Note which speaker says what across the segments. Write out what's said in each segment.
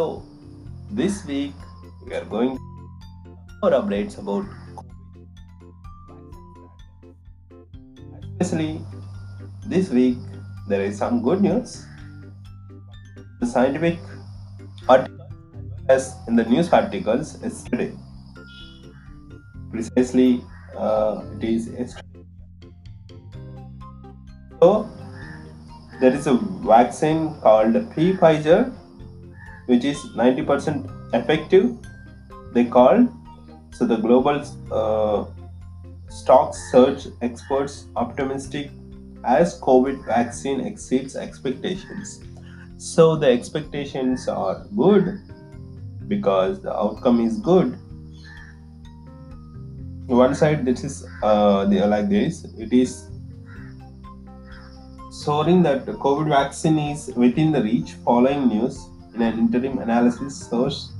Speaker 1: So, this week we are going more updates about especially this week there is some good news. The scientific article as in the news articles yesterday. Precisely, uh, it is yesterday. So there is a vaccine called Pfizer, which is 90% effective. They call so the global uh, stock search experts optimistic as COVID vaccine exceeds expectations. So the expectations are good because the outcome is good. One side, this is uh, they are like this. It is showing that the COVID vaccine is within the reach. Following news in an interim analysis source,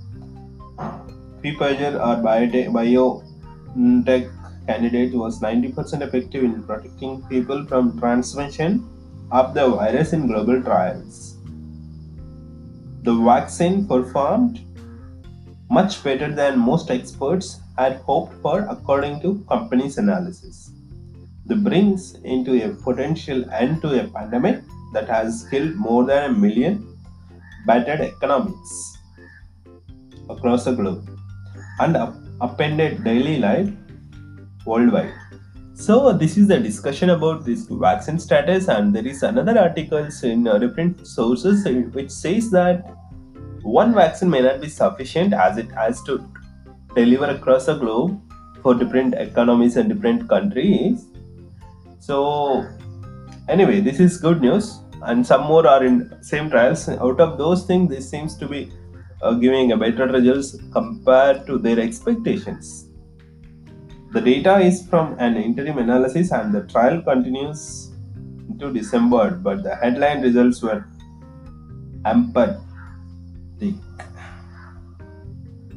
Speaker 1: Pfizer or biotech, BioNTech candidate was 90% effective in protecting people from transmission of the virus in global trials. The vaccine performed much better than most experts had hoped for, according to company's analysis. This brings into a potential end to a pandemic that has killed more than a million battered economies across the globe and up- upended daily life worldwide. So this is the discussion about this vaccine status, and there is another articles in uh, different sources which says that one vaccine may not be sufficient as it has to deliver across the globe for different economies and different countries. So anyway, this is good news, and some more are in same trials. Out of those things, this seems to be uh, giving a better results compared to their expectations. The data is from an interim analysis and the trial continues into December, but the headline results were emphatic.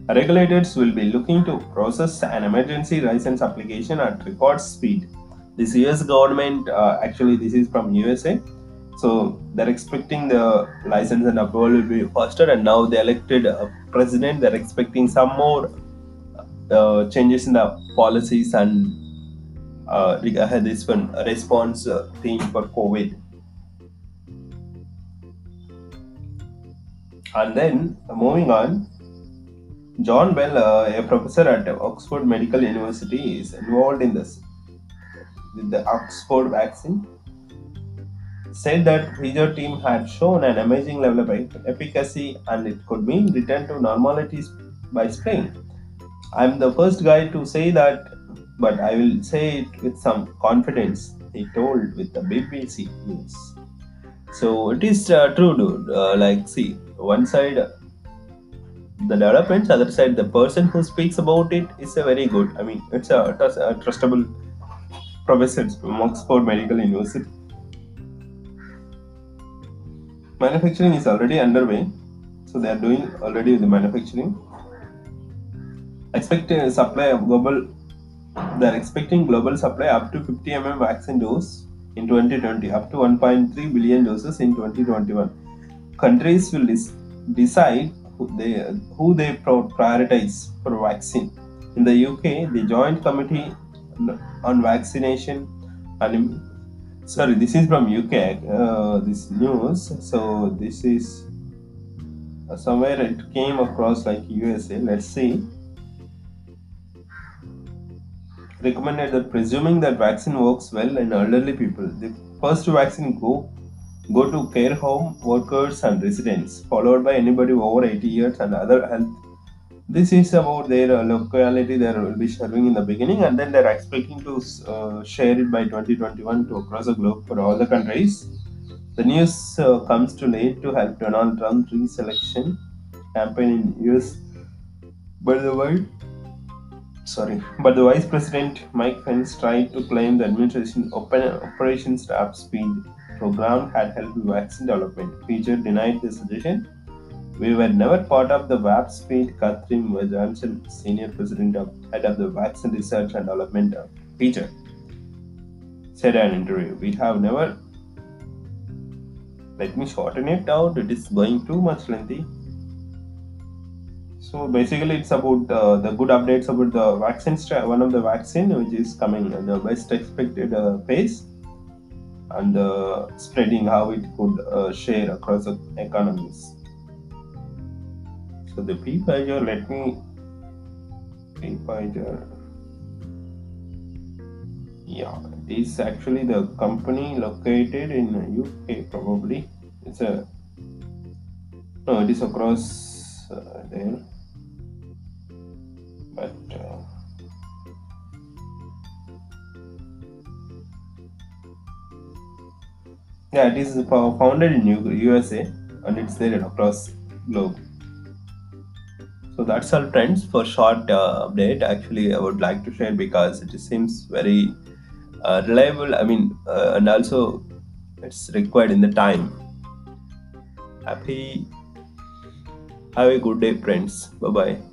Speaker 1: Regulators will be looking to process an emergency license application at record speed. This US government, uh, actually, this is from USA, so they're expecting the license and approval will be faster. And now they elected a president, they're expecting some more uh, changes in the policies and uh, this one response uh, for COVID. And then uh, moving on, John Bell, uh, a professor at Oxford Medical University, is involved in this with the Oxford vaccine. Said that Pfizer team had shown an amazing level of efficacy and it could mean return to normality by spring. I'm the first guy to say that, but I will say it with some confidence. He told with the BBC News. So it is uh, true, dude. Uh, like, see, one side the developments, other side the person who speaks about it is a very good. I mean, it's a, a trustable professor from Oxford Medical University. Manufacturing is already underway, so they are doing already the manufacturing. Expect supply of global they are expecting global supply up to 50 mm vaccine dose in 2020 up to 1.3 billion doses in 2021 countries will dis- decide who they who they pro- prioritize for vaccine. In the uk the joint committee on vaccination and sorry this is from uk uh, this news so this is uh, somewhere it came across like usa let's see recommended that presuming that vaccine works well in elderly people, the first vaccine go go to care home workers and residents, followed by anybody over 80 years and other health. This is about their uh, locality they will be serving in the beginning, and then they're expecting to uh, share it by 2021 to across the globe for all the countries. The news uh, comes too late to help Donald Trump's reselection campaign in US, but the world sorry, but the Vice President Mike Pence tried to claim the administration open Operation Warp Speed program had helped vaccine development. Pfizer denied the suggestion. We were never part of the Warp Speed. Kathrin Jansen, senior president of head of the vaccine research and development of Pfizer, said in an interview. We have never. Let me shorten it out. It is going too much lengthy. So basically, it's about uh, the good updates about the vaccine. One of the vaccine which is coming at the best expected uh, pace, and uh, spreading how it could uh, share across the economies. So the Pfizer, let me Pfizer. Yeah, it is actually the company located in UK probably. It's a no, it is across uh, there, but uh, yeah, it is fo- founded in USA and it's there across globe. So that's all trends for short uh, update. Actually, I would like to share because it seems very uh, reliable. I mean, uh, and also it's required in the time. Happy, have a good day, friends. Bye bye.